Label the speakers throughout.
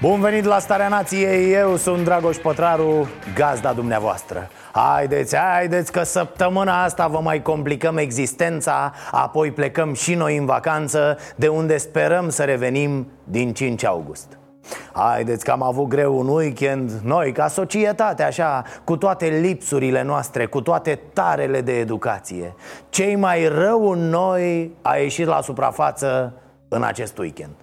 Speaker 1: Bun venit la Starea Nației, eu sunt Dragoș Pătraru, gazda dumneavoastră. Haideți, haideți că săptămâna asta vă mai complicăm existența Apoi plecăm și noi în vacanță De unde sperăm să revenim din 5 august. Haideți că am avut greu un weekend Noi, ca societate, așa Cu toate lipsurile noastre Cu toate tarele de educație. Cei mai rău în noi A ieșit la suprafață în acest weekend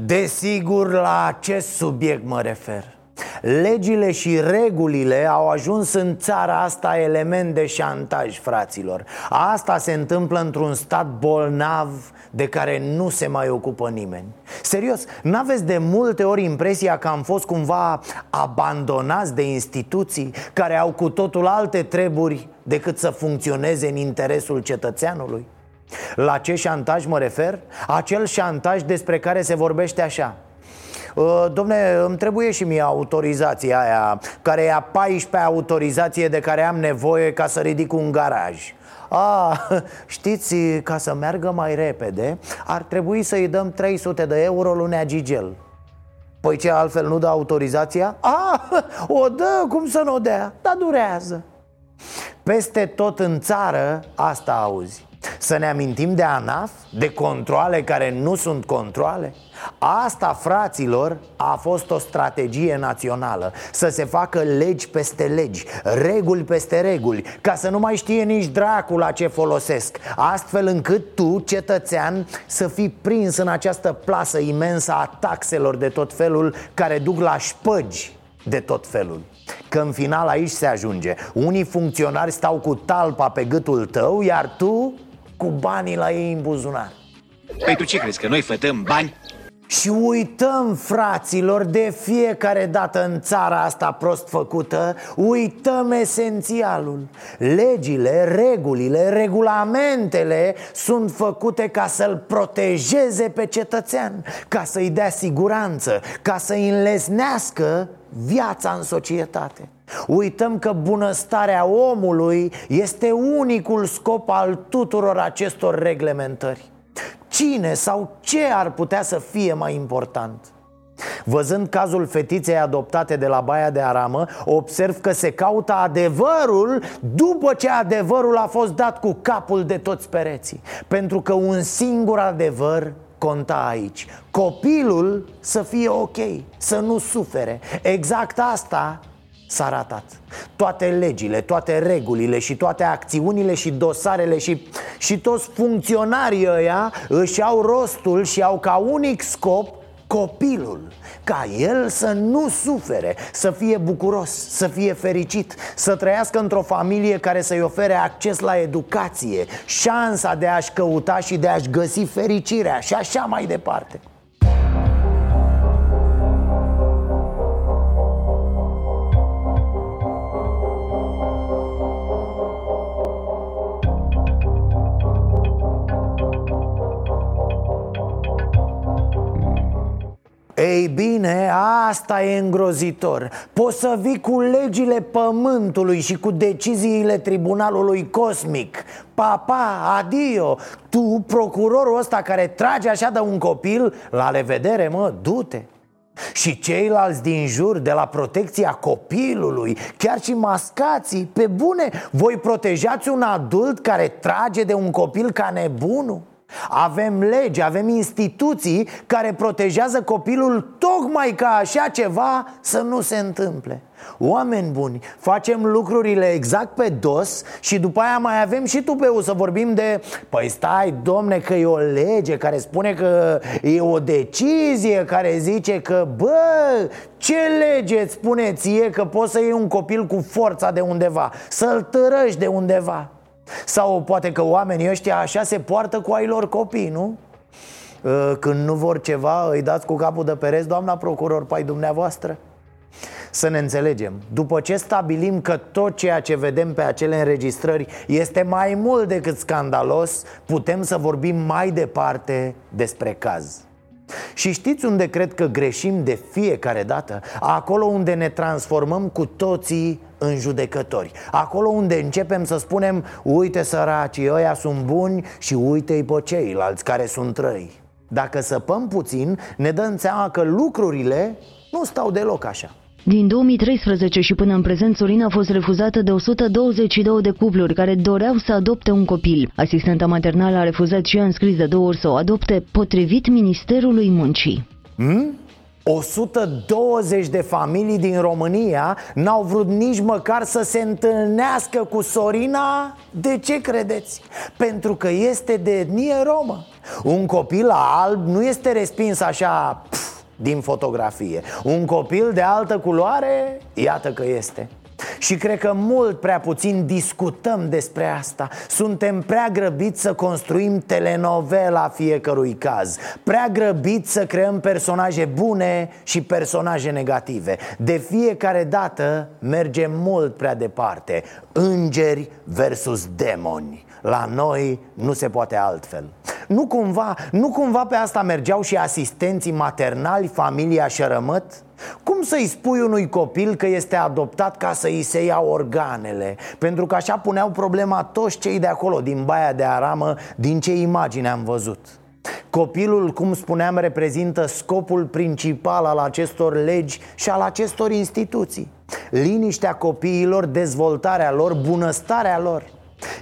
Speaker 1: Desigur, la acest subiect mă refer. Legile și regulile au ajuns în țara asta element de șantaj, fraților. Asta se întâmplă într-un stat bolnav de care nu se mai ocupă nimeni. Serios, n-aveți de multe ori impresia că am fost cumva abandonați de instituții Care au cu totul alte treburi decât să funcționeze în interesul cetățeanului? La ce șantaj mă refer? Acel șantaj despre care se vorbește așa Uh, Domne, îmi trebuie și mie autorizația aia Care e a 14 autorizație de care am nevoie ca să ridic un garaj a, știți, ca să meargă mai repede Ar trebui să-i dăm 300 de euro lunea Gigel Păi ce, altfel nu dă autorizația? A, o dă, cum să nu o dea? Dar durează Peste tot în țară asta auzi Să ne amintim de ANAF, de controle care nu sunt controle? Asta, fraților, a fost o strategie națională. Să se facă legi peste legi, reguli peste reguli Ca să nu mai știe nici dracul la ce folosesc. Astfel încât tu, cetățean, să fii prins în această plasă imensă a taxelor de tot felul Care duc la șpăgi de tot felul. Că în final aici se ajunge. Unii funcționari stau cu talpa pe gâtul tău Iar tu cu banii la ei în buzunar
Speaker 2: Păi tu ce crezi, că noi fătăm bani?
Speaker 1: Și uităm, fraților, de fiecare dată în țara asta prost făcută Uităm esențialul. Legile, regulile, regulamentele sunt făcute ca să-l protejeze pe cetățean Ca să-i dea siguranță, ca să-i înlesnească viața în societate. Uităm că bunăstarea omului este unicul scop al tuturor acestor reglementări Cine sau ce ar putea să fie mai important? Văzând cazul fetiței adoptate de la Baia de Aramă Observ că se caută adevărul După ce adevărul a fost dat cu capul de toți pereții. Pentru că un singur adevăr conta aici. Copilul să fie ok, să nu sufere. Exact asta s-a ratat. Toate legile, toate regulile și toate acțiunile și dosarele și, și toți funcționarii ăia își au rostul și au ca unic scop copilul Ca el să nu sufere, să fie bucuros, să fie fericit Să trăiască într-o familie care să-i ofere acces la educație Șansa de a-și căuta și de a-și găsi fericirea și așa mai departe Ei bine, asta e îngrozitor. Poți să vii cu legile pământului și cu deciziile tribunalului cosmic. Papa, adio! Tu, procurorul ăsta care trage așa de un copil La revedere, mă, du-te. Și ceilalți din jur, de la protecția copilului Chiar și mascații, pe bune Voi protejați un adult care trage de un copil ca nebunul? Avem legi, avem instituții care protejează copilul tocmai ca așa ceva să nu se întâmple. Oameni buni, facem lucrurile exact pe dos și după aia mai avem și tupeu să vorbim de Păi stai, domne, că e o lege care spune că e o decizie care zice că Bă, ce lege îți spune ție că poți să iei un copil cu forța de undeva, să-l tărăși de undeva Sau poate că oamenii ăștia așa se poartă cu ai lor copii, nu? Uh, când nu vor ceva, îi dați cu capul de pereți, doamna procuror, pai dumneavoastră? Să ne înțelegem, după ce stabilim că tot ceea ce vedem pe acele înregistrări este mai mult decât scandalos, putem să vorbim mai departe despre caz. Și știți unde cred că greșim de fiecare dată? Acolo unde ne transformăm cu toții în judecători. Acolo unde începem să spunem Uite săracii, ăia sunt buni și uite-i pe ceilalți care sunt răi. Dacă săpăm puțin, ne dăm seama că lucrurile nu stau deloc așa
Speaker 3: din 2013 și până în prezent, Sorina a fost refuzată de 122 de cupluri care doreau să adopte un copil. Asistenta maternală a refuzat și a înscris de două ori să o adopte, potrivit Ministerului Muncii.
Speaker 1: Hmm? 120 de familii din România n-au vrut nici măcar să se întâlnească cu Sorina De ce credeți? Pentru că este de etnie romă Un copil alb nu este respins așa pf, din fotografie. Un copil de altă culoare, iată că este. Și cred că mult prea puțin discutăm despre asta. Suntem prea grăbiți să construim telenovela fiecărui caz. Prea grăbiți să creăm personaje bune și personaje negative. De fiecare dată mergem mult prea departe. Îngeri versus demoni. La noi nu se poate altfel nu cumva, nu cumva pe asta mergeau și asistenții maternali, familia Șărămăt? Cum să-i spui unui copil că este adoptat ca să îi se ia organele? Pentru că așa puneau problema toți cei de acolo, din Baia de Aramă, din ce imagine am văzut Copilul, cum spuneam, reprezintă scopul principal al acestor legi și al acestor instituții Liniștea copiilor, dezvoltarea lor, bunăstarea lor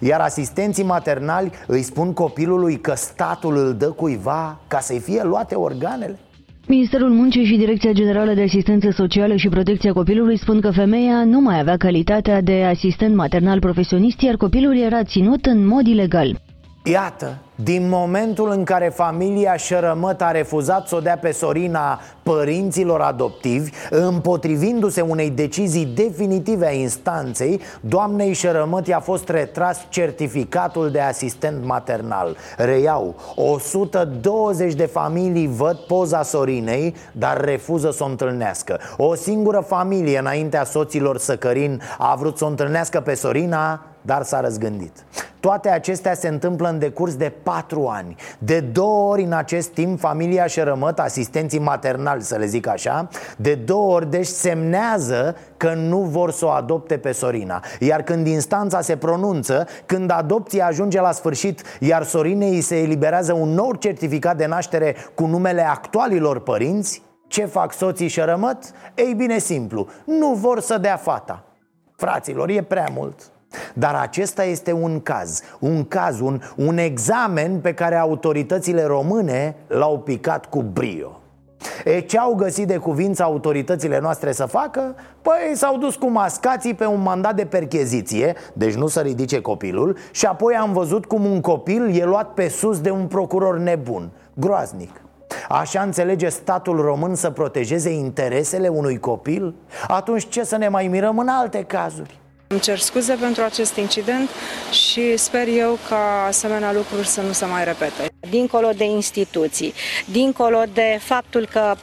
Speaker 1: iar asistenții maternali îi spun copilului că statul îl dă cuiva ca să-i fie luate organele
Speaker 3: Ministerul Muncii și Direcția Generală de Asistență Socială și Protecția Copilului spun că femeia nu mai avea calitatea de asistent maternal profesionist, iar copilul era ținut în mod ilegal.
Speaker 1: Iată, din momentul în care familia Șărămăt a refuzat să o dea pe Sorina părinților adoptivi Împotrivindu-se unei decizii definitive a instanței Doamnei Șărămăt i-a fost retras certificatul de asistent maternal. Reiau, 120 de familii văd poza Sorinei, dar refuză să o întâlnească. O singură familie înaintea soților Săcărin a vrut să o întâlnească pe Sorina dar s-a răzgândit. Toate acestea se întâmplă în decurs de patru ani. De două ori în acest timp familia Șerămăt, asistenții maternali să le zic așa. De două ori deci semnează că nu vor să o adopte pe Sorina. Iar când instanța se pronunță, când adopția ajunge la sfârșit Iar Sorinei se eliberează un nou certificat de naștere cu numele actualilor părinți Ce fac soții Șerămăt? Ei bine simplu, nu vor să dea fata. Fraților, e prea mult dar acesta este un caz, un caz, un, un examen pe care autoritățile române l-au picat cu brio E ce au găsit de cuvință autoritățile noastre să facă? Păi s-au dus cu mascații pe un mandat de percheziție Deci nu să ridice copilul Și apoi am văzut cum un copil e luat pe sus de un procuror nebun Groaznic Așa înțelege statul român să protejeze interesele unui copil? Atunci ce să ne mai mirăm în alte cazuri?
Speaker 4: Îmi cer scuze pentru acest incident și sper eu ca asemenea lucruri să nu se mai repete.
Speaker 5: Dincolo de instituții, dincolo de faptul că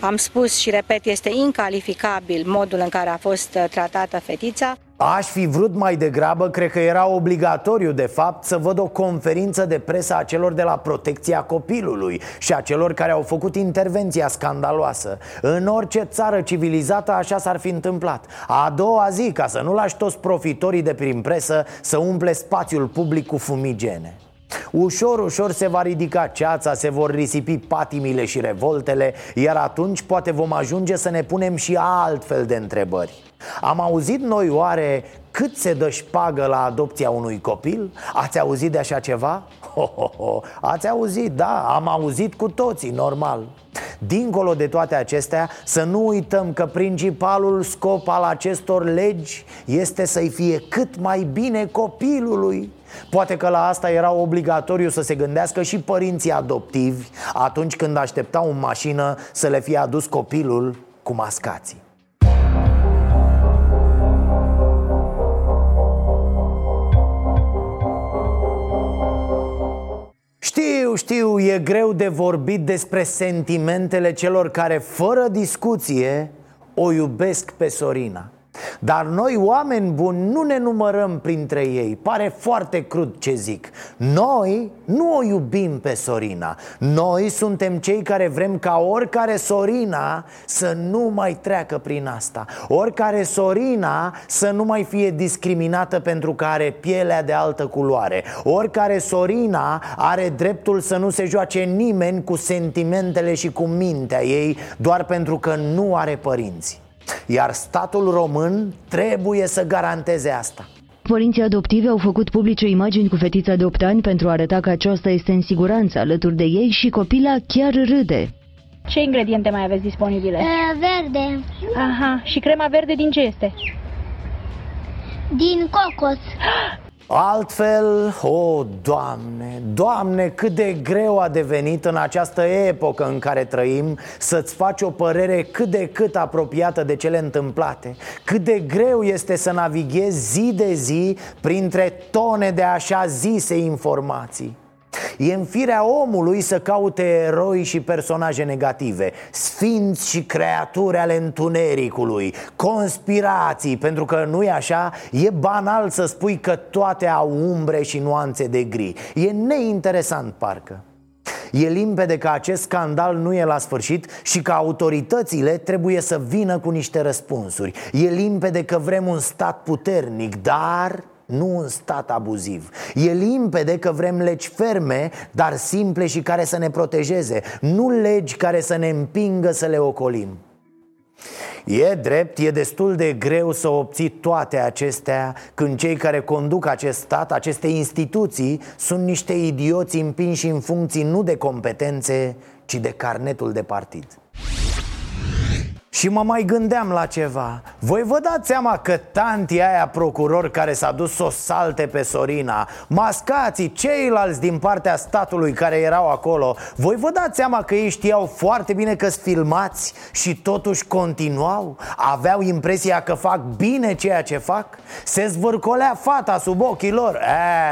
Speaker 5: am spus și repet, este incalificabil modul în care a fost tratată fetița.
Speaker 1: Aș fi vrut mai degrabă, cred că era obligatoriu de fapt Să văd o conferință de presă a celor de la protecția copilului Și a celor care au făcut intervenția scandaloasă. În orice țară civilizată așa s-ar fi întâmplat. A doua zi, ca să nu lași toți profitorii de prin presă Să umple spațiul public cu fumigene. Ușor, ușor se va ridica ceața, se vor risipi patimile și revoltele Iar atunci poate vom ajunge să ne punem și altfel de întrebări am auzit noi oare cât se dă șpagă la adopția unui copil? Ați auzit de așa ceva? Ho, ho, ho. Ați auzit, da, am auzit cu toții, normal Dincolo de toate acestea, să nu uităm că principalul scop al acestor legi este să-i fie cât mai bine copilului Poate că la asta era obligatoriu să se gândească și părinții adoptivi Atunci când așteptau în mașină să le fie adus copilul cu mascații Știu, știu, e greu de vorbit despre sentimentele celor care, fără discuție, o iubesc pe Sorina dar noi, oameni buni, nu ne numărăm printre ei. Pare foarte crud ce zic. Noi nu o iubim pe Sorina. Noi suntem cei care vrem ca oricare Sorina să nu mai treacă prin asta. Oricare Sorina să nu mai fie discriminată pentru că are pielea de altă culoare. Oricare Sorina are dreptul să nu se joace nimeni cu sentimentele și cu mintea ei Doar pentru că nu are părinți iar statul român trebuie să garanteze asta
Speaker 3: Părinții adoptivi au făcut publice imagini cu fetița de 8 ani pentru a arăta că aceasta este în siguranță alături de ei și copila chiar râde.
Speaker 6: Ce ingrediente mai aveți disponibile?
Speaker 7: Uh, verde.
Speaker 6: Aha, și crema verde din ce este?
Speaker 7: Din cocos.
Speaker 1: Altfel, o, oh, Doamne, Doamne, cât de greu a devenit în această epocă în care trăim Să-ți faci o părere cât de cât apropiată de cele întâmplate. Cât de greu este să navighezi zi de zi printre tone de așa zise informații E în firea omului să caute eroi și personaje negative Sfinți și creaturi ale întunericului Conspirații, pentru că nu e așa? E banal să spui că toate au umbre și nuanțe de gri. E neinteresant parcă. E limpede că acest scandal nu e la sfârșit și că autoritățile trebuie să vină cu niște răspunsuri. E limpede că vrem un stat puternic, dar nu un stat abuziv E limpede că vrem legi ferme, dar simple și care să ne protejeze Nu legi care să ne împingă să le ocolim E drept, e destul de greu să obții toate acestea când cei care conduc acest stat, aceste instituții, sunt niște idioți împinși în funcții nu de competențe, ci de carnetul de partid. Și mă mai gândeam la ceva. Voi vă dați seama că tanti aia procuror care s-a dus să o salte pe Sorina Mascații, ceilalți din partea statului care erau acolo Voi vă dați seama că ei știau foarte bine că filmați și totuși continuau? Aveau impresia că fac bine ceea ce fac? Se zvârcolea fata sub ochii lor?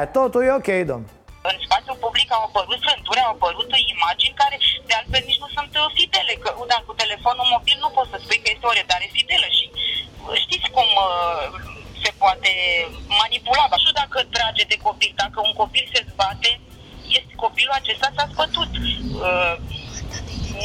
Speaker 1: E, totul e ok, domn
Speaker 8: în spațiul public au apărut frânturi, au apărut imagini care de altfel nici nu sunt uh, fidele, că da, cu telefonul mobil nu poți să spui că este o redare fidelă și uh, știți cum uh, se poate manipula. Nu știu dacă trage de copil, dacă un copil se zbate, este copilul acesta s-a spătut.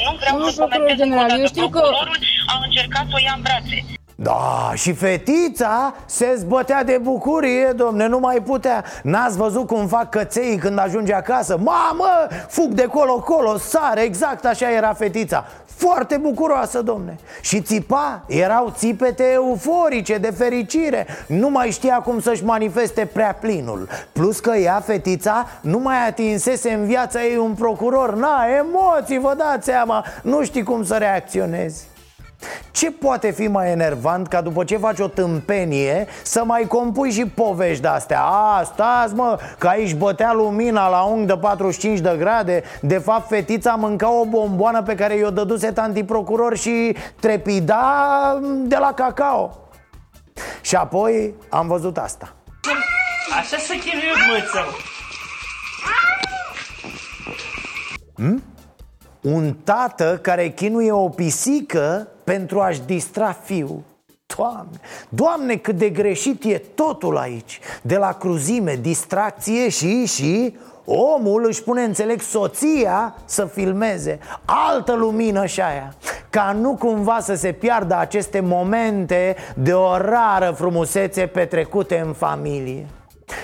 Speaker 8: nu vreau nu, să comentez
Speaker 4: general, eu știu
Speaker 8: Procurorul că... a încercat să o ia în brațe.
Speaker 1: Da, și fetița se zbătea de bucurie, domne, nu mai putea. N-ați văzut cum fac căței când ajunge acasă? Mamă, fug de colo-colo, sare, exact așa era fetița. Foarte bucuroasă, domne. Și țipa, erau țipete euforice de fericire. Nu mai știa cum să-și manifeste prea plinul. Plus că ea, fetița, nu mai atinsese în viața ei un procuror. Na, emoții, vă dați seama. Nu știi cum să reacționezi ce poate fi mai enervant ca după ce faci o tâmpenie Să mai compui și povești de-astea? A, stați mă, că aici bătea lumina la unghi de 45 de grade. De fapt fetița mânca o bomboană pe care i-o dăduse tanti procuror și trepida de la cacao. Și apoi am văzut asta.
Speaker 9: Așa să chinuie măță
Speaker 1: hmm? Un tată care chinuie o pisică pentru a-și distra fiul. Doamne, Doamne, cât de greșit e totul aici. De la cruzime, distracție și, și Omul își pune, înțeleg, soția să filmeze. Altă lumină și aia. Ca nu cumva să se piardă aceste momente de o rară frumusețe petrecute în familie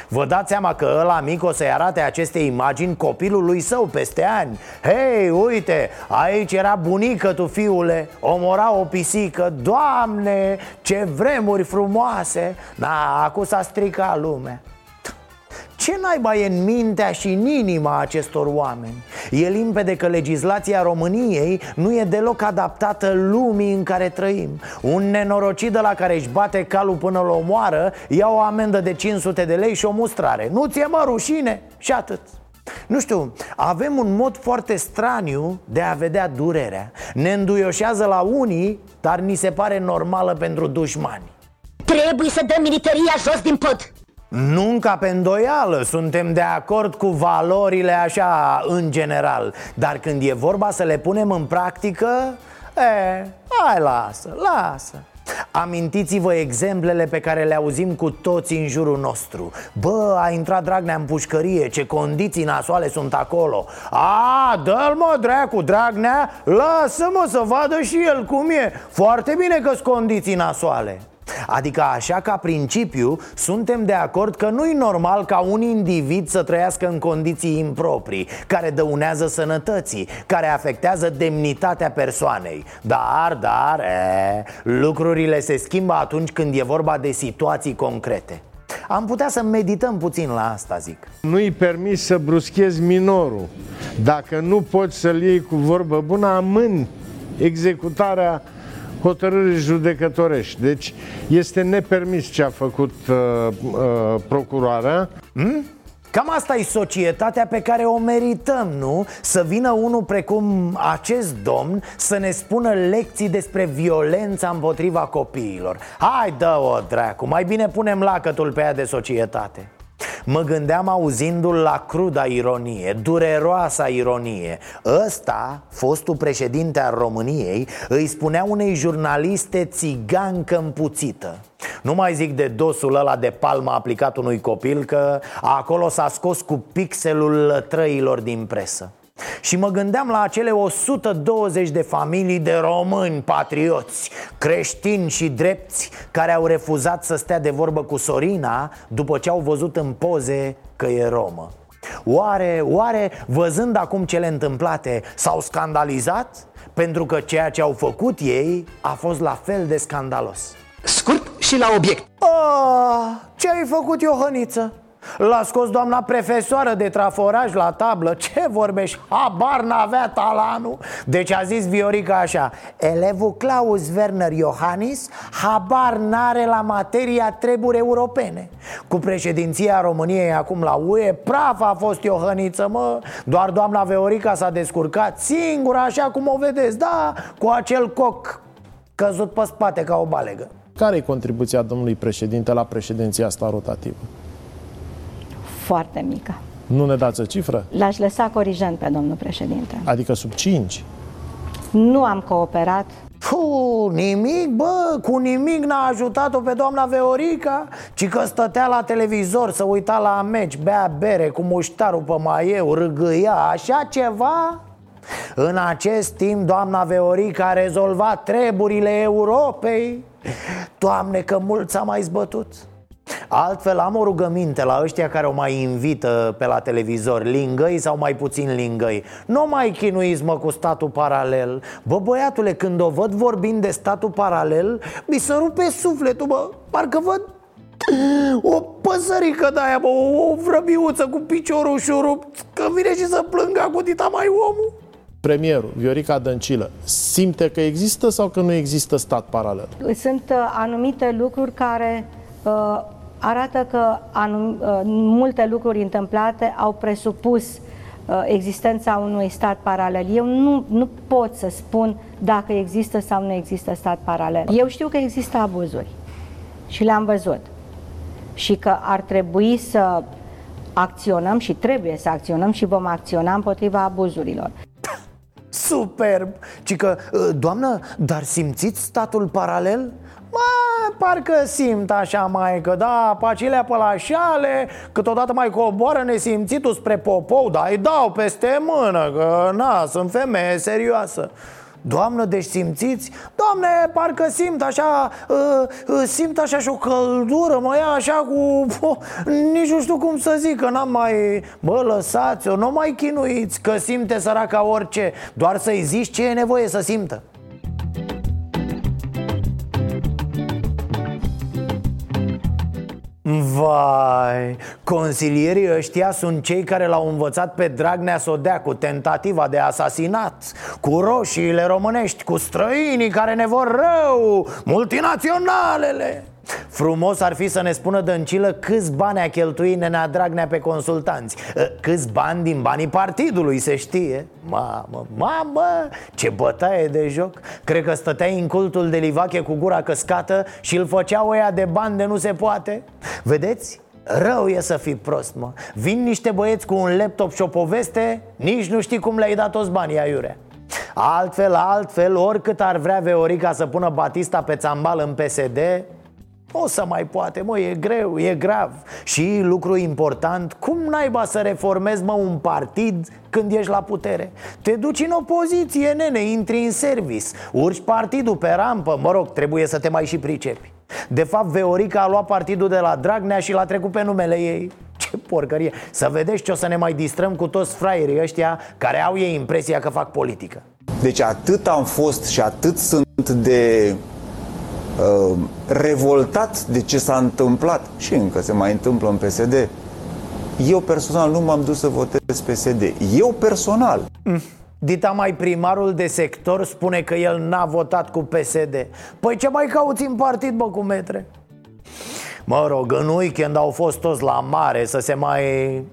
Speaker 1: Vă dați seama că ăla mic o să-i arate aceste imagini copilului său peste ani. Hei, uite, aici era bunică tu fiule, omora o pisică. Doamne, ce vremuri frumoase. Da, acum s-a stricat lumea ce naiba e în mintea și în inima acestor oameni? E limpede că legislația României nu e deloc adaptată lumii în care trăim. Un nenorocit de la care își bate calul până la omoară Ia o amendă de 500 de lei și o mustrare. Nu ți-e mă rușine? Și atât. Nu știu, avem un mod foarte straniu de a vedea durerea. Ne înduioșează la unii, dar ni se pare normală pentru dușmani.
Speaker 10: Trebuie să dăm militaria jos din pod
Speaker 1: Nu ca pe îndoială, suntem de acord cu valorile așa în general. Dar când e vorba să le punem în practică, e, hai lasă, lasă. Amintiți-vă exemplele pe care le auzim cu toți în jurul nostru. Bă, a intrat Dragnea în pușcărie, ce condiții nasoale sunt acolo. A, dă-l mă, dracu, Dragnea, lasă-mă să vadă și el cum e. Foarte bine că sunt condiții nasoale Adică așa ca principiu suntem de acord că nu e normal ca un individ să trăiască în condiții improprii Care dăunează sănătății, care afectează demnitatea persoanei. Dar, dar, e, lucrurile se schimbă atunci când e vorba de situații concrete. Am putea să medităm puțin la asta, zic.
Speaker 7: Nu-i permis să bruschezi minorul. Dacă nu poți să-l iei cu vorbă bună, amâni executarea hotărâri judecătorești. Deci este nepermis ce a făcut uh, uh, procurarea.
Speaker 1: Hmm? Cam asta e societatea pe care o merităm, nu? Să vină unul precum acest domn să ne spună lecții despre violența împotriva copiilor Hai, dă-o, dracu, mai bine punem lacătul pe ea de societate Mă gândeam auzindu-l la cruda ironie, dureroasa ironie. Ăsta, fostul președinte al României, îi spunea unei jurnaliste țigancă împuțită. Nu mai zic de dosul ăla de palmă aplicat unui copil Că acolo s-a scos cu pixelul trăilor din presă și mă gândeam la acele 120 de familii de români patrioți, creștini și drepți Care au refuzat să stea de vorbă cu Sorina după ce au văzut în poze că e romă Oare, oare, văzând acum cele întâmplate, s-au scandalizat? Pentru că ceea ce au făcut ei a fost la fel de scandalos
Speaker 2: Scurt și la obiect
Speaker 1: Oh, ce ai făcut, Iohăniță? L-a scos doamna profesoară de traforaj la tablă. Ce vorbești? Habar n-avea talanul. Deci a zis Viorica așa Elevul Claus Werner Iohannis Habar n-are la materia treburi europene. Cu președinția României acum la UE Praf a fost Iohăniță, mă. Doar doamna Viorica s-a descurcat singură Așa cum o vedeți, da Cu acel coc căzut pe spate ca o balegă.
Speaker 10: Care e contribuția domnului președinte la președinția asta rotativă?
Speaker 5: Foarte mică.
Speaker 10: Nu ne dați o cifră?
Speaker 5: L-aș lăsa corijent pe domnul președinte.
Speaker 10: Adică sub 5?
Speaker 5: Nu am cooperat.
Speaker 1: Puh, nimic, bă, cu nimic n-a ajutat-o pe doamna Veorica Ci că stătea la televizor să uita la meci, bea bere cu muștarul pe maieu, râgâia, așa ceva? În acest timp, doamna Veorica a rezolvat treburile Europei Doamne, că mult s-a mai zbătut Altfel am o rugăminte la ăștia care o mai invită pe la televizor. Lingăi sau mai puțin lingăi? Nu mai chinuiți mă cu statul paralel. Bă băiatule, când o văd vorbind de statul paralel Mi se rupe sufletul, bă. Parcă văd o păsărică de aia, bă, o vrăbiuță cu piciorul șurup Că vine și să plângă cu dita mai omul.
Speaker 10: Premierul, Viorica Dăncilă, simte că există sau că nu există stat paralel?
Speaker 5: Sunt uh, anumite lucruri care uh, arată că anum, uh, multe lucruri întâmplate au presupus uh, existența unui stat paralel. Eu nu, nu pot să spun dacă există sau nu există stat paralel. Eu știu că există abuzuri și le-am văzut și că ar trebui să acționăm și trebuie să acționăm și vom acționa împotriva abuzurilor.
Speaker 1: Superb! Ci că, uh, doamnă, dar simțiți statul paralel? Mă, parcă simt așa mai că da, pacilea pe la șale Câteodată mai coboară nesimțitul spre popou Dar îi dau peste mână Că na, sunt femeie serioasă Doamnă, deci simțiți? Doamne, parcă simt așa, uh, uh, simt așa și o căldură, mă ia așa cu... Uh, nici nu știu cum să zic, că n-am mai... Bă, lăsați-o, nu mai chinuiți, că simte săraca orice Doar să-i zici ce e nevoie să simtă Vai, consilierii ăștia sunt cei care l-au învățat pe Dragnea să o dea cu tentativa de asasinat Cu roșiile românești, cu străinii care ne vor rău, multinaționalele Frumos ar fi să ne spună Dăncilă câți bani a cheltuit Nenea Dragnea pe consultanți. Ă, Câți bani din banii partidului, se știe. Mamă, mamă, ce bătaie de joc. Cred că stăteai în cultul de Livache cu gura căscată Și îl făceau ăia de bani de nu se poate. Vedeți? Rău e să fii prost, mă. Vin niște băieți cu un laptop și o poveste Nici nu știi cum le-ai dat toți banii aiurea Altfel, altfel, oricât ar vrea Veorica să pună Batista pe țambal în PSD o să mai poate, mă, e greu, e grav. Și lucru important, cum naiba să reformezi, mă, un partid când ești la putere? Te duci în opoziție, nene, intri în service Urci partidul pe rampă, mă rog, trebuie să te mai și pricepi. De fapt, Veorica a luat partidul de la Dragnea și l-a trecut pe numele ei. Ce porcărie! Să vedeți ce o să ne mai distrăm cu toți fraierii ăștia Care au ei impresia că fac politică.
Speaker 11: Deci atât am fost și atât sunt de uh, revoltat de ce s-a întâmplat și încă se mai întâmplă în PSD. Eu personal nu m-am dus să votez PSD. Eu personal.
Speaker 1: Mm. Dita mai primarul de sector spune că el n-a votat cu PSD Păi ce mai cauți în partid, bă, cu metre? Mă rog, în weekend au fost toți la mare să se mai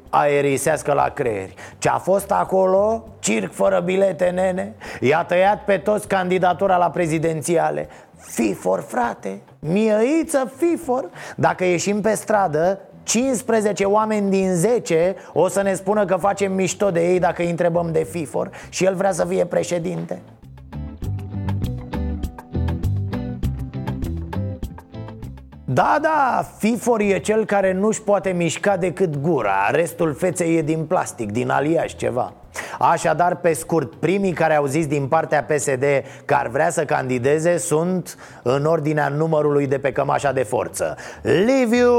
Speaker 1: aerisească la creieri Ce a fost acolo? Circ fără bilete, nene I-a tăiat pe toți candidatura la prezidențiale Fifor, frate, mieiță fifor Dacă ieșim pe stradă, 15 oameni din 10 o să ne spună că facem mișto de ei dacă îi întrebăm de FIFOR Și el vrea să fie președinte. Da, da, FIFOR e cel care nu-și poate mișca decât gura. Restul feței e din plastic, din aliaj ceva Așadar, pe scurt, primii care au zis din partea PSD că ar vrea să candideze sunt în ordinea numărului de pe cămașa de forță. Liviu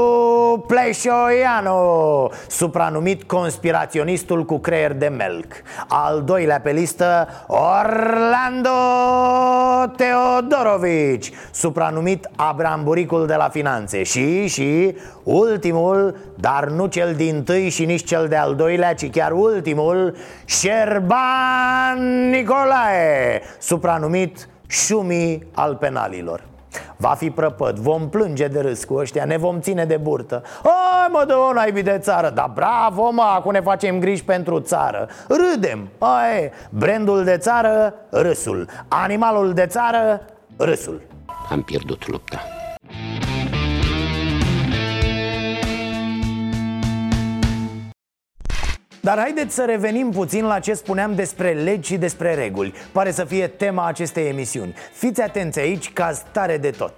Speaker 1: Pleșoianu, supranumit conspiraționistul cu creier de melc. Al doilea pe listă, Orlando Teodorovici, supranumit Abramburicul de la Finanțe. Și, și, ultimul, dar nu cel din tâi și nici cel de-al doilea, ci chiar ultimul Șerban Nicolae, supranumit Șumi al penalilor. Va fi prăpăt, vom plânge de râs cu ăștia, ne vom ține de burtă. Ai mă, dă o naibii de țară, dar bravo mă, acum ne facem griji pentru țară. Râdem, ai, brandul de țară, râsul. Animalul de țară, râsul.
Speaker 2: Am pierdut lupta
Speaker 1: Dar haideți să revenim puțin la ce spuneam despre legi și despre reguli. Pare să fie tema acestei emisiuni. Fiți atenți aici, caz tare de tot.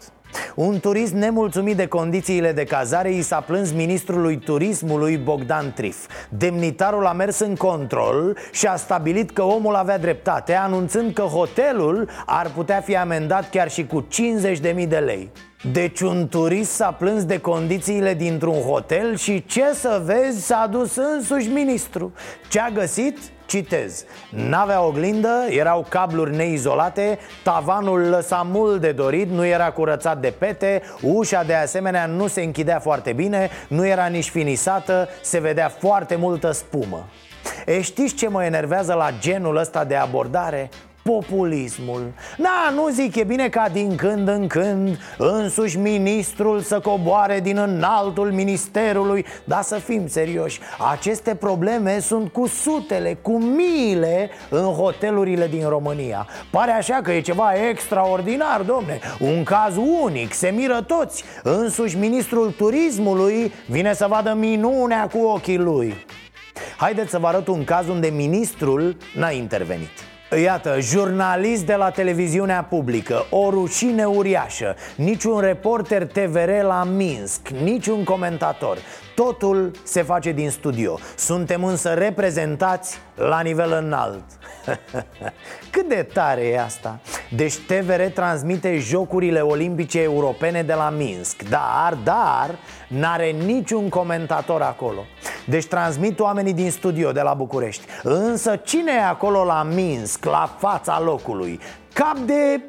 Speaker 1: Un turist nemulțumit de condițiile de cazare i s-a plâns ministrului turismului Bogdan Trif. Demnitarul a mers în control și a stabilit că omul avea dreptate Anunțând că hotelul ar putea fi amendat chiar și cu 50.000 de lei deci un turist s-a plâns de condițiile dintr-un hotel și ce să vezi s-a dus însuși ministru Ce a găsit? Citez N-avea oglindă, erau cabluri neizolate Tavanul lăsa mult de dorit, nu era curățat de pete Ușa de asemenea nu se închidea foarte bine Nu era nici finisată, se vedea foarte multă spumă E știți ce mă enervează la genul ăsta de abordare? Populismul. Da, nu zic, e bine ca din când în când însuși ministrul să coboare din înaltul ministerului Dar să fim serioși, aceste probleme sunt cu sutele, cu miile în hotelurile din România. Pare așa că e ceva extraordinar, domne, un caz unic, se miră toți. Însuși ministrul turismului vine să vadă minunea cu ochii lui. Haideți să vă arăt un caz unde ministrul n-a intervenit Iată, jurnalist de la televiziunea publică, o rușine uriașă. Niciun reporter TVR la Minsk, niciun comentator. Totul se face din studio. Suntem însă reprezentați la nivel înalt. Cât de tare e asta? Deci TVR transmite Jocurile Olimpice Europene de la Minsk. Dar, dar, n-are niciun comentator acolo. Deci transmit oamenii din studio de la București. Însă cine e acolo la Minsk, la fața locului? Cap de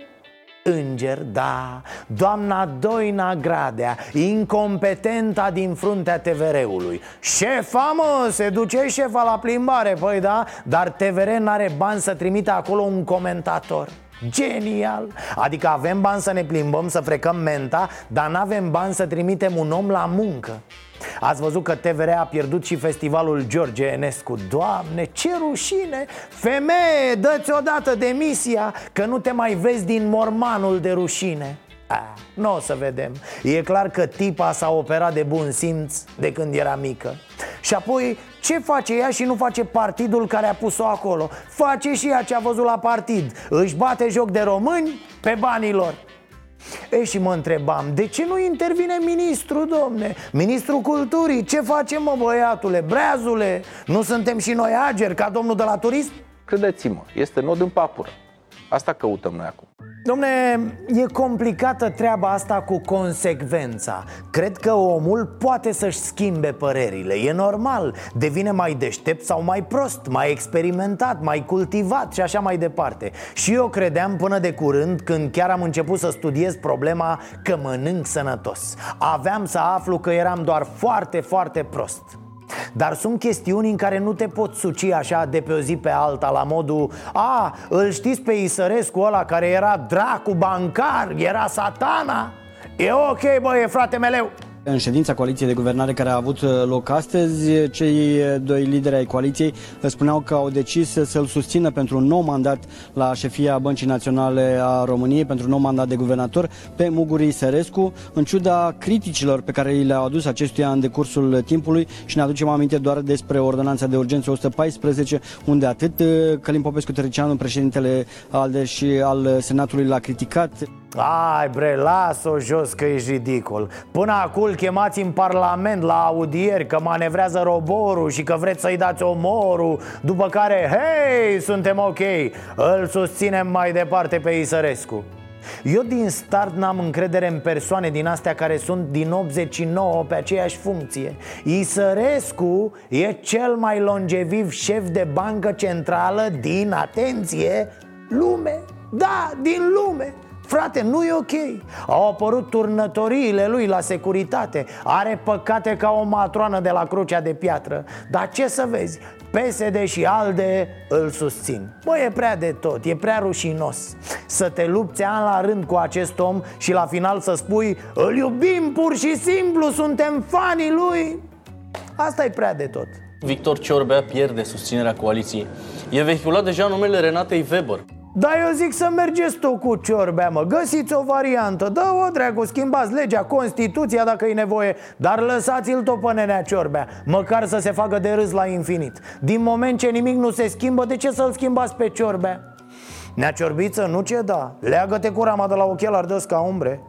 Speaker 1: Înger, da, doamna Doina Gradea, incompetenta din fruntea TVR-ului Șefa, mă, se duce șefa la plimbare, păi da, dar TVR n-are bani să trimite acolo un comentator Genial! Adică avem bani să ne plimbăm, să frecăm menta Dar nu avem bani să trimitem un om la muncă. Ați văzut că TVR a pierdut și festivalul George Enescu. Doamne, ce rușine! Femeie, dă-ți odată demisia Că nu te mai vezi din mormanul de rușine. A, nu o să vedem. E clar că tipa s-a operat de bun simț de când era mică Și apoi, ce face ea și nu face partidul care a pus-o acolo? Face și ea ce a văzut la partid Își bate joc de români pe banii lor E și mă întrebam, de ce nu intervine ministrul, domne? Ministrul culturii, ce facem mă băiatule, breazule? Nu suntem și noi ageri ca domnul de la turism?
Speaker 12: Credeți-mă, este nod în papură Asta căutăm noi acum.
Speaker 1: Domne, e complicată treaba asta cu consecvența. Cred că omul poate să-și schimbe părerile. E normal, devine mai deștept sau mai prost Mai experimentat, mai cultivat și așa mai departe. Și eu credeam până de curând Când chiar am început să studiez problema Că mănânc sănătos. Aveam să aflu că eram doar foarte, foarte prost dar sunt chestiuni în care nu te poți suci așa de pe o zi pe alta La modul, a, îl știți pe Isărescu ăla care era dracu bancar, era satana? E ok, băie, frate meleu
Speaker 13: în ședința coaliției de guvernare care a avut uh, loc astăzi, cei doi lideri ai coaliției spuneau că au decis să-l susțină pentru un nou mandat la șefia Băncii Naționale a României, pentru un nou mandat de guvernator, pe Muguri Sărescu, în ciuda criticilor pe care le-au adus acestuia în decursul timpului și ne aducem aminte doar despre ordonanța de urgență 114, unde atât uh, Călim Popescu Tăricianu, președintele ALDE și al Senatului l-a criticat.
Speaker 1: Ai bre, las-o jos că e ridicol. Până acum îl chemați în parlament la audieri Că manevrează roborul și că vreți să-i dați omorul După care, hei, suntem ok. Îl susținem mai departe pe Isărescu. Eu din start n-am încredere în persoane din astea care sunt din 89 pe aceeași funcție. Isărescu e cel mai longeviv șef de bancă centrală din, atenție, lume. Da, din lume Frate, nu e ok. Au apărut turnătoriile lui la securitate. Are păcate ca o matroană de la Crucea de Piatră. Dar ce să vezi, PSD și ALDE îl susțin. Bă, e prea de tot, e prea rușinos. Să te lupți an la rând cu acest om Și la final să spui Îl iubim pur și simplu, suntem fanii lui. Asta e prea de tot.
Speaker 14: Victor Ciorbea pierde susținerea coaliției. E vehiculat deja numele Renatei Weber
Speaker 1: dar eu zic să mergeți tot cu ciorbea, mă. Găsiți o variantă. Dă-o, dracu, schimbați legea, Constituția dacă e nevoie Dar lăsați-l tot pe nenea ciorbea. Măcar să se facă de râs la infinit. Din moment ce nimic nu se schimbă, de ce să-l schimbați pe ciorbea? Nea ciorbiță, nu ce da? Leagă-te cu rama de la ochelar de ca umbre.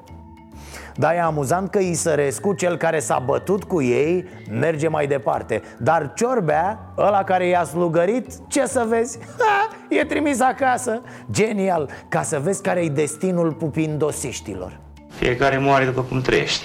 Speaker 1: Dar e amuzant că Isărescu, cel care s-a bătut cu ei, merge mai departe. Dar Ciorbea, ăla care i-a slugărit, ce să vezi? Ha, e trimis acasă. Genial, ca să vezi care e destinul pupindosiștilor
Speaker 15: Fiecare moare după cum trăiește.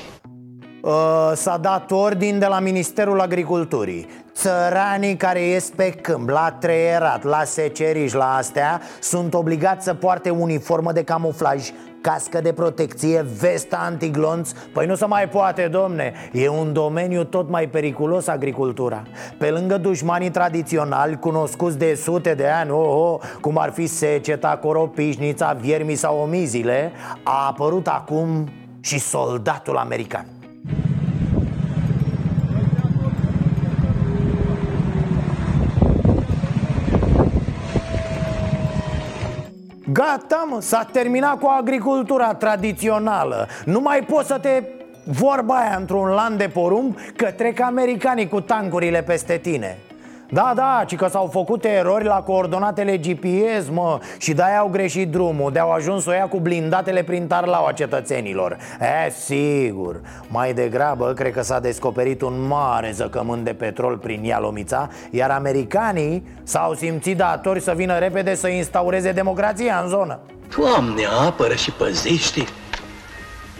Speaker 1: Uh, s-a dat ordin de la Ministerul Agriculturii. Țăranii care ies pe câmp, la treierat, la seceriș, la astea Sunt obligați să poarte uniformă de camuflaj cască de protecție, vesta antiglonț. Păi nu se mai poate, domne. E un domeniu tot mai periculos agricultura. Pe lângă dușmanii tradiționali cunoscuți de sute de ani oh, oh, Cum ar fi seceta, coropișnița, viermii sau omizile A apărut acum și soldatul american Gata mă, s-a terminat cu agricultura tradițională. Nu mai poți să te vorba aia într-un land de porumb Că trec americanii cu tancurile peste tine da, da, ci că s-au făcut erori la coordonatele GPS, mă Și de-aia au greșit drumul De-au ajuns o ia cu blindatele prin tarlaua cetățenilor. E, sigur. Mai degrabă, cred că s-a descoperit un mare zăcământ de petrol prin Ialomița Iar americanii s-au simțit datori să vină repede să instaureze democrația în zonă.
Speaker 2: Doamne, apără și păzește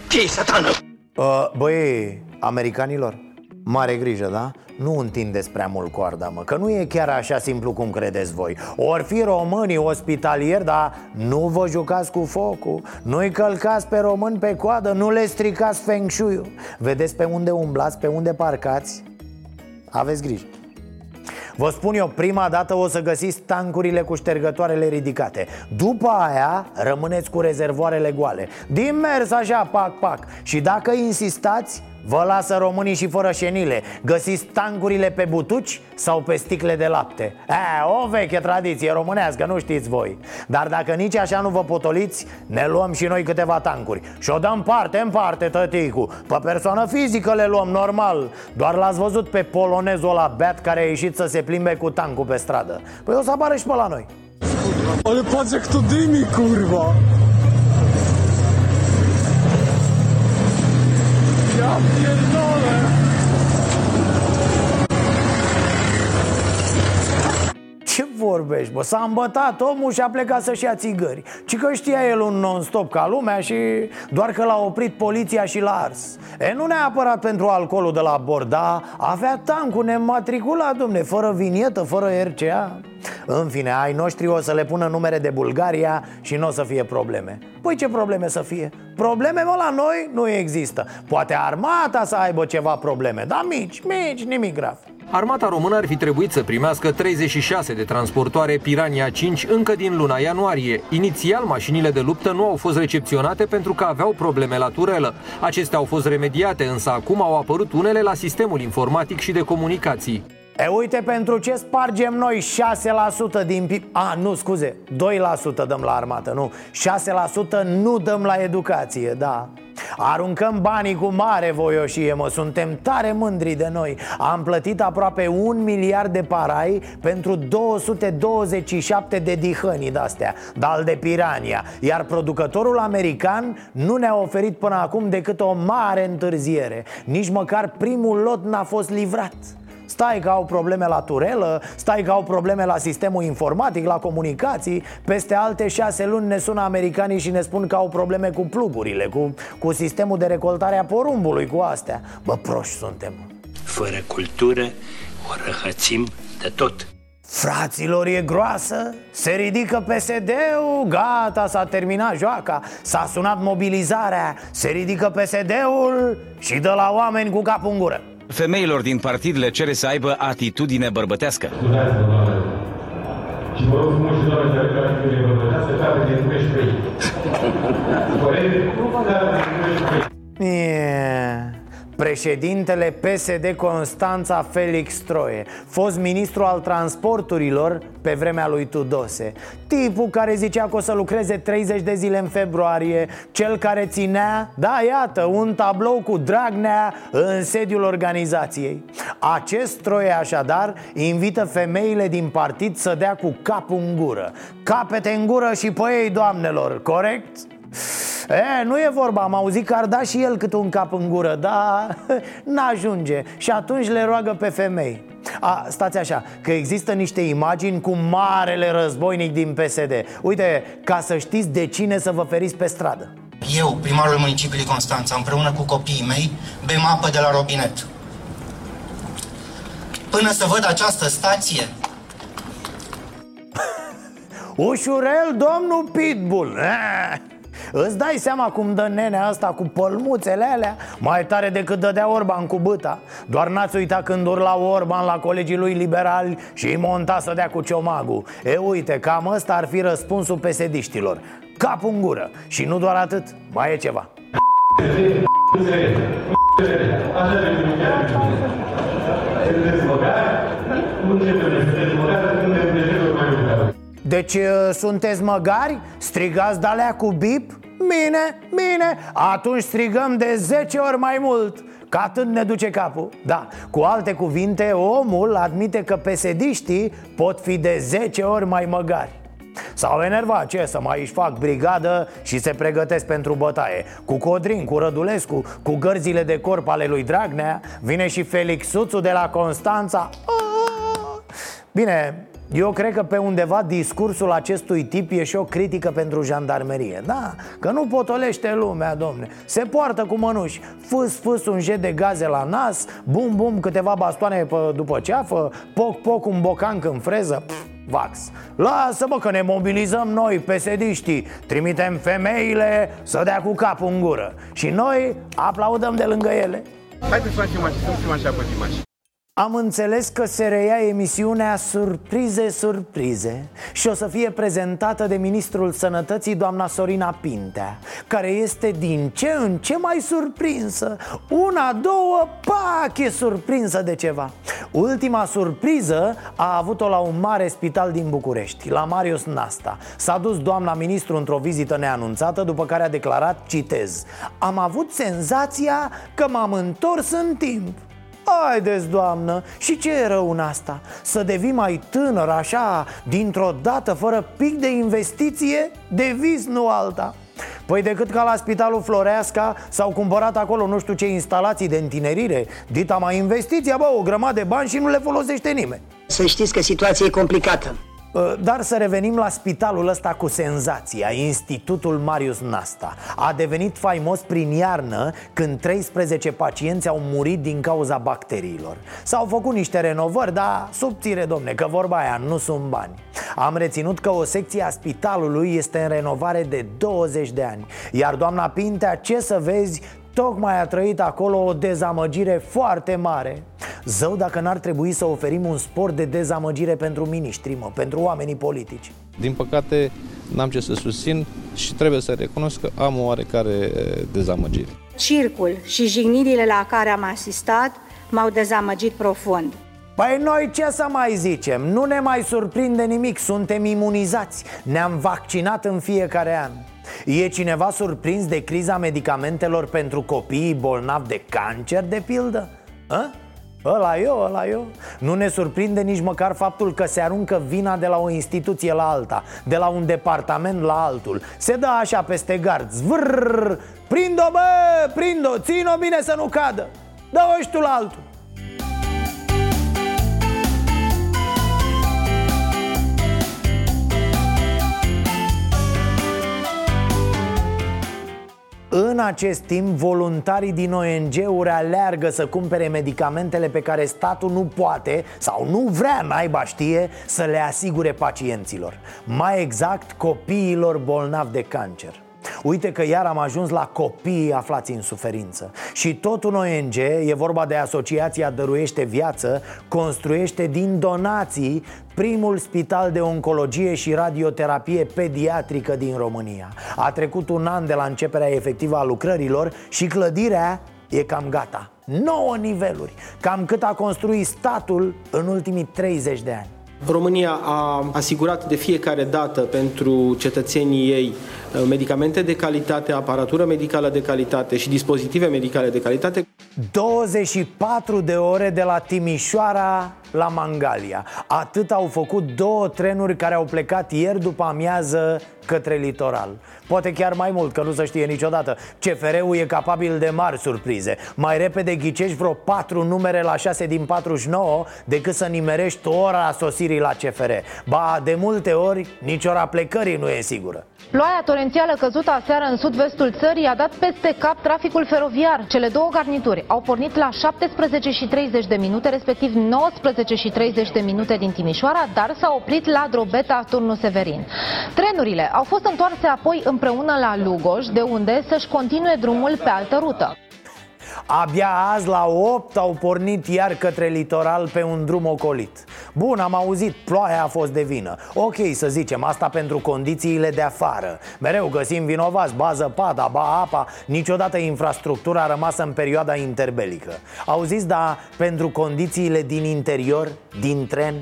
Speaker 2: Ce-i satană?
Speaker 1: Uh, băi, americanilor, mare grijă, da? Nu întindeți prea mult coarda, mă Că nu e chiar așa simplu cum credeți voi. Or fi românii ospitalieri, dar nu vă jucați cu focul. Nu-i călcați pe români pe coadă Nu le stricați feng shui Vedeți pe unde umblați, pe unde parcați? Aveți grijă. Vă spun eu, prima dată o să găsiți tancurile cu ștergătoarele ridicate. După aia rămâneți cu rezervoarele goale. Din mers așa, pac, pac. Și dacă insistați, Vă lasă românii și fără șenile. Găsiți tancurile pe butuci sau pe sticle de lapte. E, O veche tradiție românească, nu știți voi. Dar dacă nici așa nu vă potoliți Ne luăm și noi câteva tancuri. Și o dăm parte în parte, tăticu Pe persoană fizică le luăm normal. Doar l-ați văzut pe polonezul ăla beat Care a ieșit să se plimbe cu tancul pe stradă. Păi o să apară și pe la noi.
Speaker 16: Ale patrz jak to dymi, kurwa!
Speaker 1: job. Vorbești, bă? S-a îmbătat omul și a plecat să-și ia țigări. Ci că știa el un non-stop ca lumea și doar că l-a oprit poliția și l-a ars E, nu neapărat pentru alcoolul de la bord, dar avea tancul nematriculat, domne, fără vinietă, fără RCA În fine, ai noștri o să le pună numere de Bulgaria și nu o să fie probleme. Păi ce probleme să fie? Probleme, mă, la noi nu există. Poate armata să aibă ceva probleme, dar mici, mici, nimic grav
Speaker 17: Armata română ar fi trebuit să primească 36 de transportoare Pirania 5 încă din luna ianuarie. Inițial, mașinile de luptă nu au fost recepționate pentru că aveau probleme la turelă. Acestea au fost remediate, însă acum au apărut unele la sistemul informatic și de comunicații.
Speaker 1: E uite pentru ce spargem noi 6% din PIB A, nu, scuze, 2% dăm la armată, nu. 6% nu dăm la educație, da. Aruncăm banii cu mare voioșie, mă, suntem tare mândri de noi. Am plătit aproape un miliard de parai pentru 227 de dihăni de-astea Dal de pirania. Iar producătorul american nu ne-a oferit până acum decât o mare întârziere. Nici măcar primul lot n-a fost livrat Stai că au probleme la turelă, stai că au probleme la sistemul informatic, la comunicații Peste alte șase luni ne sună americanii și ne spun că au probleme cu plugurile, cu, cu sistemul de recoltare a porumbului, cu astea Bă, proști suntem
Speaker 2: Fără cultură o răhățim de tot.
Speaker 1: Fraților, e groasă? Se ridică PSD-ul, gata, s-a terminat joaca S-a sunat mobilizarea, se ridică PSD-ul și dă la oameni cu capul în gură
Speaker 18: Femeilor din partid le cere să aibă atitudine bărbătească.
Speaker 16: Și vă rog frumos și doamne, dacă ar fi bărbătească, care din 13. Corect?
Speaker 1: Yeah. Președintele PSD Constanța Felix Troie Fost ministru al transporturilor pe vremea lui Tudose. Tipul care zicea că o să lucreze 30 de zile în februarie Cel care ținea, da iată, un tablou cu Dragnea în sediul organizației. Acest Troie așadar invită femeile din partid să dea cu capul în gură. Capete în gură și pe ei, doamnelor, corect? E, nu e vorba, am auzit că ar da și el cât un cap în gură Dar n-ajunge. Și atunci le roagă pe femei. A, stați așa, că există niște imagini cu marele războinic din PSD Uite, ca să știți de cine să vă feriți pe stradă.
Speaker 19: Eu, primarul municipiului Constanța, împreună cu copiii mei, bem apă de la robinet. Până să văd această stație,
Speaker 1: Ușurel, domnul Pitbull. Eh, Îți dai seama cum dă nenea asta cu pălmuțele alea? Mai tare decât dădea Orban cu băta. Doar n-ați uitat când urla Orban la colegii lui liberali Și îi monta să dea cu ciomagul E uite, cam ăsta ar fi răspunsul pesediștilor. Cap în gură. Și nu doar atât, mai e ceva. Deci uh, sunteți măgari? Strigați de cu bip? Bine, bine, atunci strigăm de 10 ori mai mult Că atât ne duce capul. Da, cu alte cuvinte, omul admite că pesediștii pot fi de 10 ori mai măgari. S-au enervat, ce să mai își fac brigadă și se pregătesc pentru bătaie. Cu Codrin, cu Rădulescu, cu gărzile de corp ale lui Dragnea Vine și Felix Suțu de la Constanța. Bine, eu cred că pe undeva discursul acestui tip e și o critică pentru jandarmerie. Da, că nu potolește lumea, domne. Se poartă cu mănuși. Fâs, fâs un jet de gaze la nas Bum, bum, câteva bastoane pe, după ceafă Poc, poc, un bocanc în freză. Pff, Vax. Lasă bă că ne mobilizăm noi, pesediștii. Trimitem femeile să dea cu capul în gură. Și noi aplaudăm de lângă ele.
Speaker 20: Haideți să facem așa, să facem așa pe Dimaș.
Speaker 1: Am înțeles că se reia emisiunea Surprize, Surprize Și o să fie prezentată de Ministrul Sănătății, doamna Sorina Pintea Care este din ce în ce mai surprinsă. Una, două, pac, e surprinsă de ceva. Ultima surpriză a avut-o la un mare spital din București La Marius Nasta. S-a dus doamna ministru într-o vizită neanunțată După care a declarat, citez Am avut senzația că m-am întors în timp Haideți, doamnă, și ce e rău în asta? Să devii mai tânăr așa, dintr-o dată, fără pic de investiție? De vis, nu alta Păi decât ca la spitalul Floreasca S-au cumpărat acolo nu știu ce instalații de întinerire Dita mai investiția, bă, o grămadă de bani și nu le folosește nimeni
Speaker 20: Să știți că situația e complicată
Speaker 1: Uh, dar să revenim la spitalul ăsta cu senzația, Institutul Marius Nasta A devenit faimos prin iarnă când 13 pacienți au murit din cauza bacteriilor. S-au făcut niște renovări, dar subțire domne, că vorba aia nu sunt bani. Am reținut că o secție a spitalului este în renovare de 20 de ani. Iar doamna Pintea, ce să vezi, Tocmai a trăit acolo o dezamăgire foarte mare. Zău dacă n-ar trebui să oferim un sport de dezamăgire pentru miniștri, mă, pentru oamenii politici.
Speaker 21: Din păcate, n-am ce să susțin și trebuie să recunosc că am o oarecare dezamăgire.
Speaker 5: Circul și jignirile la care am asistat m-au dezamăgit profund.
Speaker 1: Păi noi ce să mai zicem? Nu ne mai surprinde nimic, suntem imunizați. Ne-am vaccinat în fiecare an E cineva surprins de criza medicamentelor pentru copiii bolnavi de cancer, de pildă? A? Ăla eu, ăla eu Nu ne surprinde nici măcar faptul că se aruncă vina de la o instituție la alta De la un departament la altul Se dă așa peste gard Zvârr, prind-o bă, prind-o, țin-o bine să nu cadă Dă-o și tu la altul În acest timp, voluntarii din ONG-uri aleargă să cumpere medicamentele pe care statul nu poate sau nu vrea, naiba știe, să le asigure pacienților. Mai exact, copiilor bolnavi de cancer Uite că iar am ajuns la copiii aflați în suferință. Și tot un ONG, e vorba de Asociația Dăruiește Viață Construiește din donații primul spital de oncologie și radioterapie pediatrică din România. A trecut un an de la începerea efectivă a lucrărilor și clădirea e cam gata. 9 niveluri, cam cât a construit statul în ultimii 30 de ani
Speaker 22: România a asigurat de fiecare dată pentru cetățenii ei uh, medicamente de calitate, aparatură medicală de calitate și dispozitive medicale de calitate.
Speaker 1: 24 de ore de la Timișoara la Mangalia. Atât au făcut două trenuri care au plecat ieri după amiază către litoral. Poate chiar mai mult, că nu se știe niciodată. CFR-ul e capabil de mari surprize. Mai repede ghicești vreo patru numere la 6 din 49 Decât să nimerești ora sosirii la CFR Ba, de multe ori, nici ora plecării nu e sigură.
Speaker 23: Ploaia torențială căzută aseară în sud-vestul țării a dat peste cap traficul feroviar. Cele două garnituri au pornit la 17 și 30 de minute, respectiv 19 și 30 de minute din Timișoara, dar s-a oprit la Drobeta, turnul Severin. Trenurile au fost întoarse apoi împreună la Lugoj, de unde să-și continue drumul pe altă rută.
Speaker 1: Abia azi la 8 au pornit iar către litoral pe un drum ocolit. Bun, am auzit, ploaia a fost de vină. Ok, să zicem, asta pentru condițiile de afară. Mereu găsim vinovați, ba zăpada, ba apa. Niciodată infrastructura a rămas în perioada interbelică. Auziți, da, pentru condițiile din interior, din tren?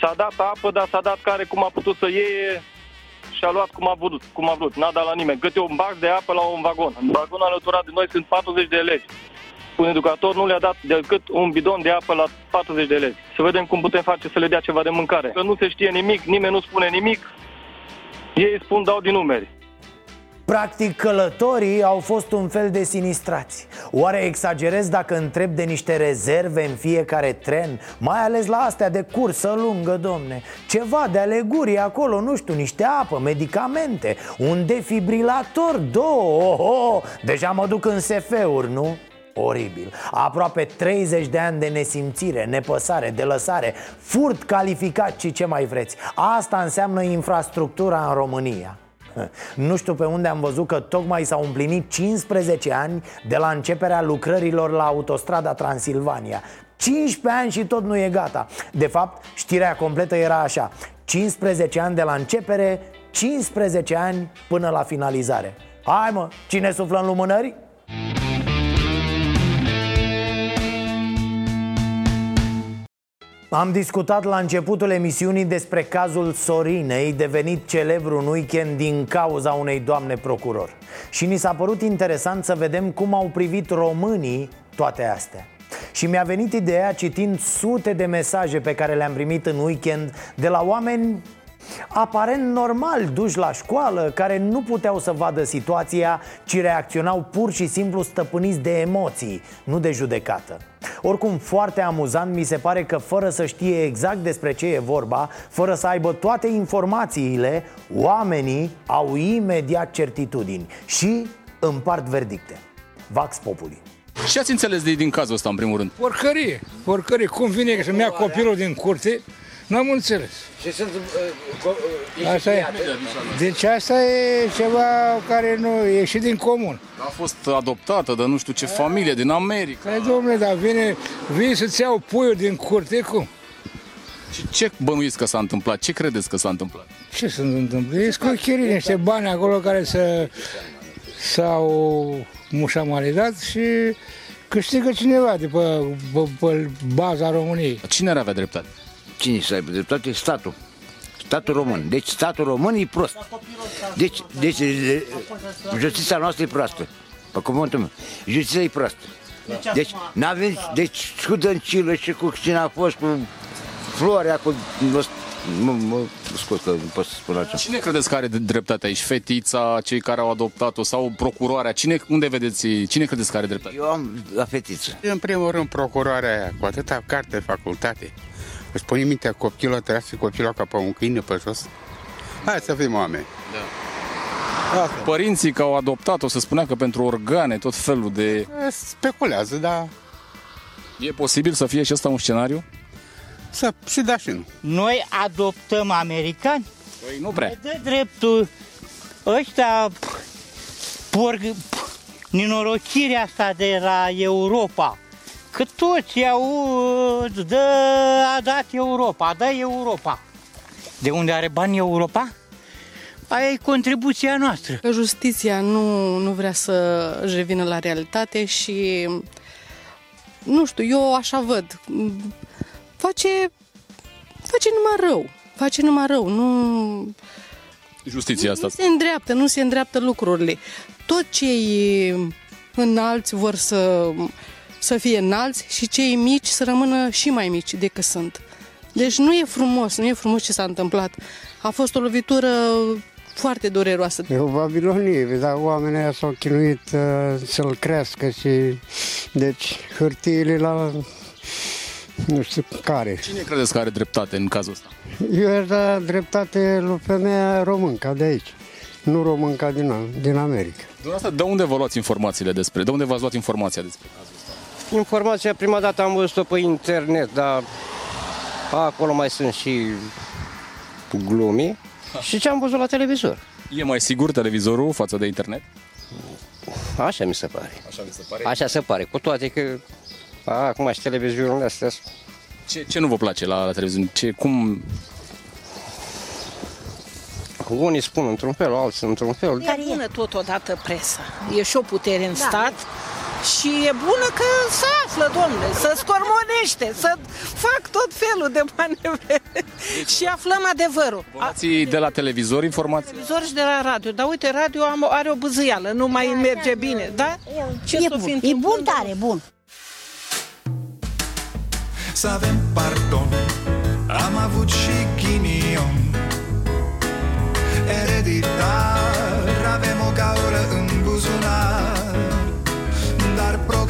Speaker 24: S-a dat apă, dar s-a dat care cum a putut să iei și a luat cum a vrut, cum a vrut, n-a dat la nimeni. Câte un bag de apă la un vagon. În vagon alăturat de noi sunt 40 de elevi un educator nu le-a dat decât un bidon de apă la 40 de elevi. Să vedem cum putem face să le dea ceva de mâncare. Că nu se știe nimic, nimeni nu spune nimic, ei spun dau din numeri.
Speaker 1: Practic, călătorii au fost un fel de sinistrați Oare exagerez dacă întreb de niște rezerve în fiecare tren? Mai ales la astea de cursă lungă, domne Ceva de aleguri acolo, nu știu, niște apă, medicamente Un defibrilator, două, oh, oh, Deja mă duc în SF-uri, nu? Oribil. Aproape 30 de ani de nesimțire, nepăsare, de lăsare Furt calificat și ce mai vreți. Asta înseamnă infrastructura în România. Nu știu pe unde am văzut că tocmai s-au împlinit 15 ani de la începerea lucrărilor la autostrada Transilvania. 15 ani și tot nu e gata. De fapt, știrea completă era așa. 15 ani de la începere 15 ani până la finalizare. Hai mă, cine suflă în lumânări? Am discutat la începutul emisiunii despre cazul Sorinei, devenit celebru în weekend din cauza unei doamne procuror. Și ni s-a părut interesant să vedem cum au privit românii toate astea. Și mi-a venit ideea citind sute de mesaje pe care le-am primit în weekend de la oameni aparent normal duși la școală, care nu puteau să vadă situația, ci reacționau pur și simplu stăpâniți de emoții, nu de judecată. Oricum, foarte amuzant mi se pare că fără să știe exact despre ce e vorba, fără să aibă toate informațiile, oamenii au imediat certitudini și împart verdicte. Vax Populi.
Speaker 25: Ce ați înțeles de, din cazul ăsta, în primul rând?
Speaker 26: Porcărie, porcărie. Cum vine să-mi ia copilul din curte, N-am înțeles.
Speaker 27: Și sunt uh, uh,
Speaker 26: Asta e. Deci asta e ceva care nu e și din comun.
Speaker 25: A fost adoptată de nu știu ce familie din America.
Speaker 26: Păi, domnule, dar vine, vine să-ți iau puiul din curte, cum?
Speaker 25: Și ce bănuiți că s-a întâmplat? Ce credeți că s-a întâmplat?
Speaker 26: Ce se întâmplă? E scocherii, niște bani acolo care să s-au mușamalidat și câștigă cineva de pe, pe, pe baza României.
Speaker 25: Cine ar avea dreptate?
Speaker 27: Cine să aibă dreptate? Statul. Statul român. Deci statul român e prost. Deci, deci justiția noastră e proastă. Pe cuvântul meu. Justiția e proastă. Deci, n-avem, deci cu dăncilă și cu cine a fost, cu floarea, cu... Mă, mă scuz că nu pot să spun așa.
Speaker 25: Cine credeți că are dreptate aici? Fetița, cei care au adoptat-o sau procuroarea? Cine, unde vedeți, cine credeți că are dreptate?
Speaker 27: Eu am la fetiță.
Speaker 28: În primul rând, procuroarea aia, cu atâta carte, facultate, își pune mintea copilul, trase copilul ca pe un câine pe jos. Hai să fim oameni.
Speaker 25: Da. Asta. Părinții că au adoptat-o, se spunea că pentru organe, tot felul de...
Speaker 28: Speculează, dar...
Speaker 25: E posibil să fie și ăsta un scenariu?
Speaker 28: Să, și da și nu.
Speaker 29: Noi adoptăm americani?
Speaker 25: Păi nu prea.
Speaker 29: Ne dă dreptul ăștia porg, ninorocirea asta de la Europa că toți au dă, a dat Europa, dă Europa. De unde are bani Europa? Aia e contribuția noastră.
Speaker 30: Justiția nu, nu vrea să își revină la realitate și nu știu, eu așa văd. Face, face numai rău. Face numai rău. Nu,
Speaker 25: Justiția asta.
Speaker 30: Nu se îndreaptă, nu se îndreaptă lucrurile. Tot cei înalți vor să să fie înalți și cei mici să rămână și mai mici decât sunt. Deci nu e frumos, nu e frumos ce s-a întâmplat. A fost o lovitură foarte dureroasă.
Speaker 31: E o Babilonie, dar oamenii ăia s-au chinuit uh, să-l crească și deci hârtiile la nu știu care.
Speaker 25: Cine credeți că are dreptate în cazul ăsta?
Speaker 31: Eu aș da dreptate lui femeia românca de aici, nu românca din, din America.
Speaker 25: Dumneavoastră, de unde vă luați informațiile despre, de unde v-ați luat informația despre cazul ăsta?
Speaker 27: Informația prima dată am văzut-o pe internet, dar acolo mai sunt și glumi. Și ce am văzut la televizor.
Speaker 25: E mai sigur televizorul față de internet?
Speaker 27: Așa mi se pare.
Speaker 25: Așa mi se pare?
Speaker 27: Așa se pare, cu toate că a, acum și televiziunile astea
Speaker 25: ce, ce nu vă place la, la televiziune? Ce, cum...
Speaker 27: Unii spun într-un fel, alții într-un fel.
Speaker 32: E bună totodată presa. E și o putere în da. stat și e bună că se află, domnule, să scormonește, să fac tot felul de manevre și aflăm adevărul.
Speaker 25: Ați de la televizor informații?
Speaker 32: Televizor și de la radio, dar uite, radio are o băzâială, nu mai da, merge da, bine, da?
Speaker 30: Ce e, bun, e bun tare, bun.
Speaker 33: Să avem pardon, am avut și ghinion Ereditar, avem o gaură